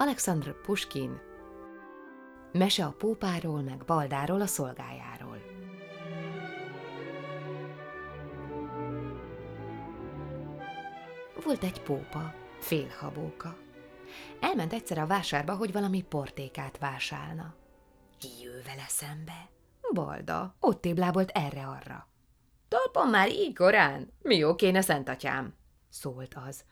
Alexandr Puskin Mese a pópáról, meg Baldáról, a szolgájáról. Volt egy pópa, félhabóka. Elment egyszer a vásárba, hogy valami portékát vásálna. Jő vele szembe. Balda, ott téblábolt erre-arra. Talpon már így korán? Mi jó kéne, szentatyám? Szólt az.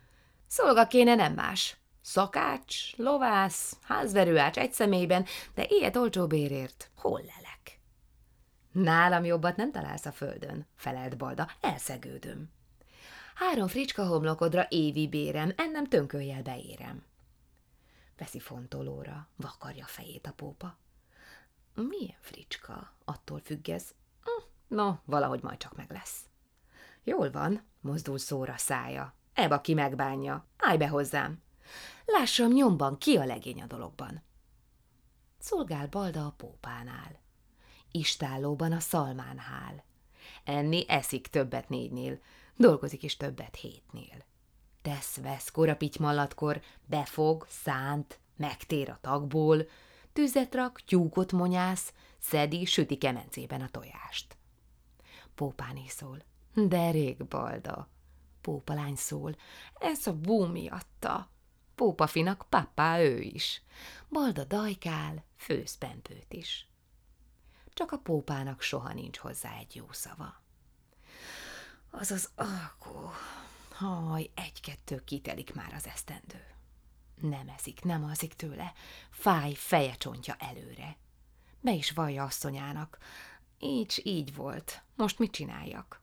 Szolga kéne nem más. Szakács, lovász, házverőács egy személyben, de ilyet olcsó bérért. Hol lelek? Nálam jobbat nem találsz a földön, felelt Balda, elszegődöm. Három fricska homlokodra évi bérem, ennem tönköljel beérem. Veszi fontolóra, vakarja fejét a pópa. Milyen fricska, attól függ ez. Hm, no, valahogy majd csak meg lesz. Jól van, mozdul szóra szája. Eba ki megbánja. Állj be hozzám. Lássam nyomban, ki a legény a dologban. Szolgál Balda a pópánál. Istállóban a szalmán hál. Enni eszik többet négynél, dolgozik is többet hétnél. Tesz-vesz korapitymallatkor, befog, szánt, megtér a tagból, tüzet rak, tyúkot monyász, szedi, süti kemencében a tojást. Pópáné szól. De rég balda. Pópalány szól. Ez a bú miatta. Pópafinak papá ő is. Balda dajkál, főz pempőt is. Csak a pópának soha nincs hozzá egy jó szava. Az az alkó. Haj, egy-kettő kitelik már az esztendő. Nem eszik, nem alszik tőle, fáj feje csontja előre. Be is vallja asszonyának. Így így volt, most mit csináljak?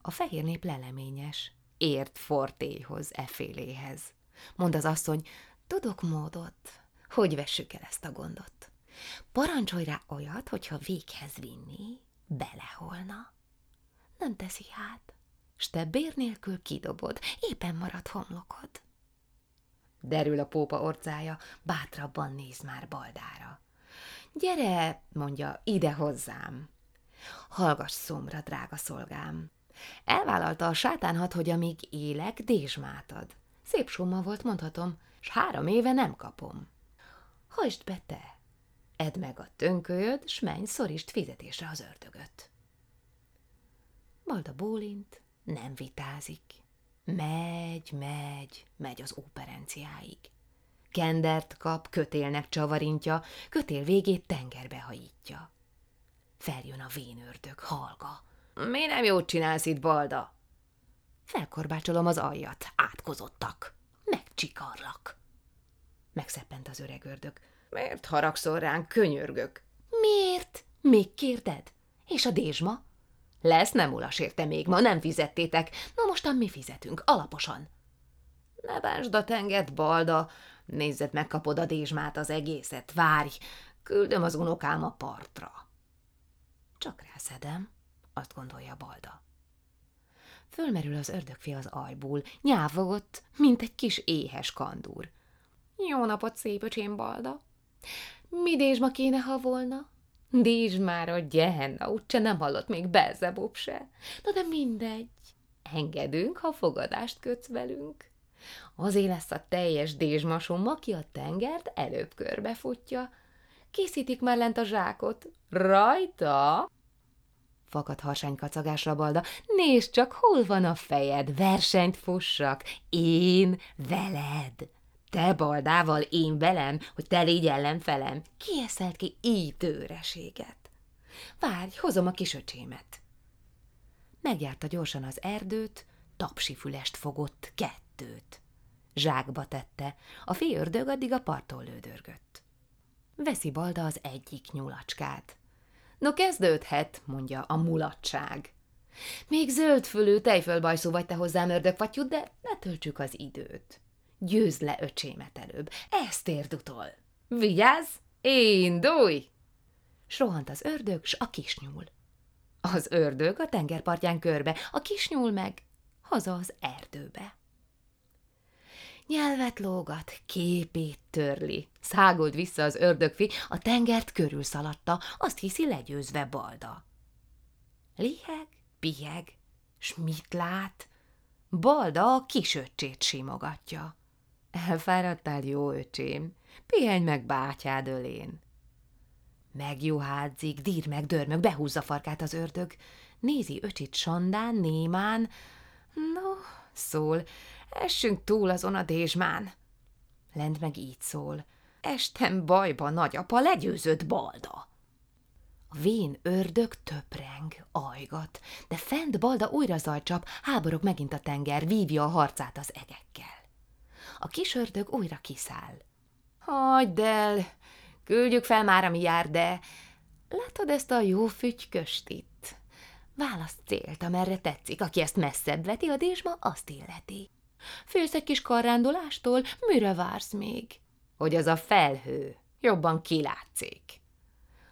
A fehér nép leleményes, ért fortéhoz, eféléhez. Mond az asszony, tudok módot, hogy vessük el ezt a gondot. Parancsolj rá olyat, hogyha véghez vinni, beleholna. Nem teszi hát, s te bér nélkül kidobod, éppen marad homlokod. Derül a pópa orcája, bátrabban néz már Baldára. Gyere, mondja, ide hozzám. Hallgass szomra, drága szolgám. Elvállalta a sátánhat, hogy amíg élek, dézsmátad. Szép summa volt, mondhatom, s három éve nem kapom. Hajtsd be te, edd meg a tönkölyöd, s menj, szorist fizetésre az ördögöt. Balda bólint, nem vitázik. Megy, megy, megy az óperenciáig. Kendert kap, kötélnek csavarintja, kötél végét tengerbe hajítja. Feljön a vénördög, halga. Mi nem jót csinálsz itt, Balda? Felkorbácsolom az aljat, átkozottak. Megcsikarlak. Megszeppent az öreg ördög. Miért haragszol ránk, könyörgök? Miért? Még kérded? És a dézsma? Lesz, nem ulas érte még ma, nem fizettétek. Na mostan mi fizetünk, alaposan. Ne bánsd a tenget, balda. Nézzed, megkapod a dézsmát az egészet. Várj, küldöm az unokám a partra. Csak rászedem, azt gondolja balda. Fölmerül az ördögfi az ajból, nyávogott, mint egy kis éhes kandúr. Jó napot, szép öcsém balda! Mi dézsma kéne, ha volna? Dízs már a gyehenna, úgyse nem hallott még Belzebub se. Na de mindegy. Engedünk, ha fogadást kötsz velünk. Azért lesz a teljes dézsmasom, aki a tengert előbb körbefutja. Készítik már lent a zsákot. Rajta! Fakad harsány kacagásra balda. Nézd csak, hol van a fejed, versenyt fussak. Én veled. Te baldával, én velem, hogy te légy ellenfelem. Ki eszelt ki így tőreséget? Várj, hozom a kisöcsémet. Megjárta gyorsan az erdőt, tapsifülest fogott, kettőt. Zsákba tette, a ördög addig a parttól lődörgött. Veszi Balda az egyik nyulacskát. No kezdődhet, mondja a mulatság. Még zöldfülű tejfölbajszó vagy te hozzám ördögfatyú, de ne töltsük az időt. Győzd le öcsémet előbb, ezt érd utol. Vigyázz, indulj! S rohant az ördög, s a kisnyúl. Az ördög a tengerpartján körbe, a kisnyúl meg haza az erdőbe. Nyelvet lógat, képét törli. Szágold vissza az ördögfi, a tengert körül szaladta, azt hiszi legyőzve balda. Liheg, piheg, s mit lát? Balda a kisöccsét simogatja. Elfáradtál, jó öcsém? Pihenj meg bátyád ölén. Megjuhádzik, dír meg, dörmög, behúzza farkát az ördög. Nézi öcsit sandán, némán. No, szól, essünk túl azon a dézsmán. Lent meg így szól. Estem bajba, nagyapa, legyőzött balda. A vén ördög töpreng, ajgat, de fent balda újra zajcsap, háborog megint a tenger, vívja a harcát az egekkel. A kis ördög újra kiszáll. Hagyd el, küldjük fel már, ami jár, de látod ezt a jó fügyköst itt? Választ célt, amerre tetszik, aki ezt messzebb veti, a dézsma azt illeti. Félsz egy kis karrándolástól? Mire vársz még? Hogy az a felhő jobban kilátszik.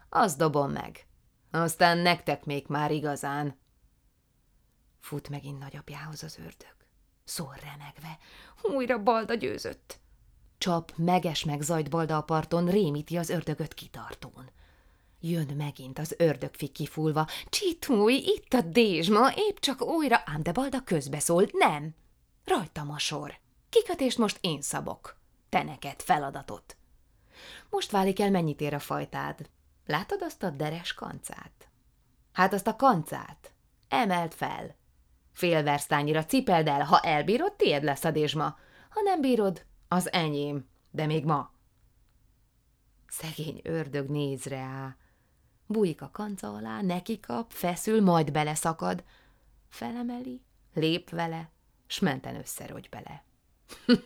Azt dobom meg. Aztán nektek még már igazán. Fut megint nagyapjához az ördög. Szól remegve. Újra balda győzött. Csap, meges meg zajt balda a parton, rémíti az ördögöt kitartón. Jön megint az ördögfi kifulva. Csitúj, itt a dézsma, épp csak újra, ám de balda közbeszól. Nem, Rajtam a sor. Kikötést most én szabok. Te neked feladatot. Most válik el, mennyit ér a fajtád. Látod azt a deres kancát? Hát azt a kancát. Emeld fel. Fél versztányira cipeld el, ha elbírod, tiéd lesz a dézsma. Ha nem bírod, az enyém, de még ma. Szegény ördög néz rá. Bújik a kanca alá, neki kap, feszül, majd beleszakad. Felemeli, lép vele, s menten összerogy bele.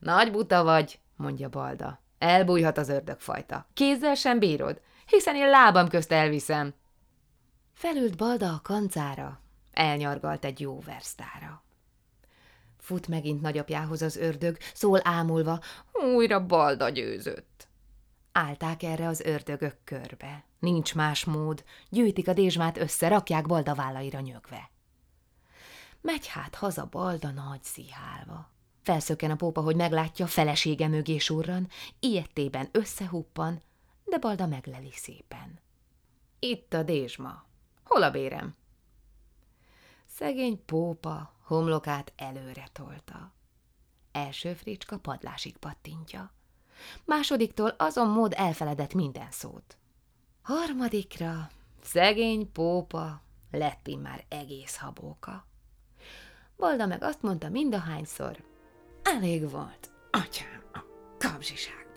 Nagy buta vagy, mondja Balda. Elbújhat az ördögfajta. Kézzel sem bírod, hiszen én lábam közt elviszem. Felült Balda a kancára, elnyargalt egy jó versztára. Fut megint nagyapjához az ördög, szól ámulva, újra Balda győzött. Álták erre az ördögök körbe. Nincs más mód, gyűjtik a dézsmát össze, rakják Balda vállaira nyögve. Megy hát haza Balda nagy szihálva. Felszökken a pópa, hogy meglátja, felesége mögé surran, ilyettében összehuppan, de Balda megleli szépen. Itt a dézsma. Hol a bérem? Szegény pópa homlokát előre tolta. Első fricska padlásig pattintja. Másodiktól azon mód elfeledett minden szót. Harmadikra szegény pópa lett már egész habóka. Balda meg azt mondta mindahányszor, elég volt, atyám, a kapzsiság.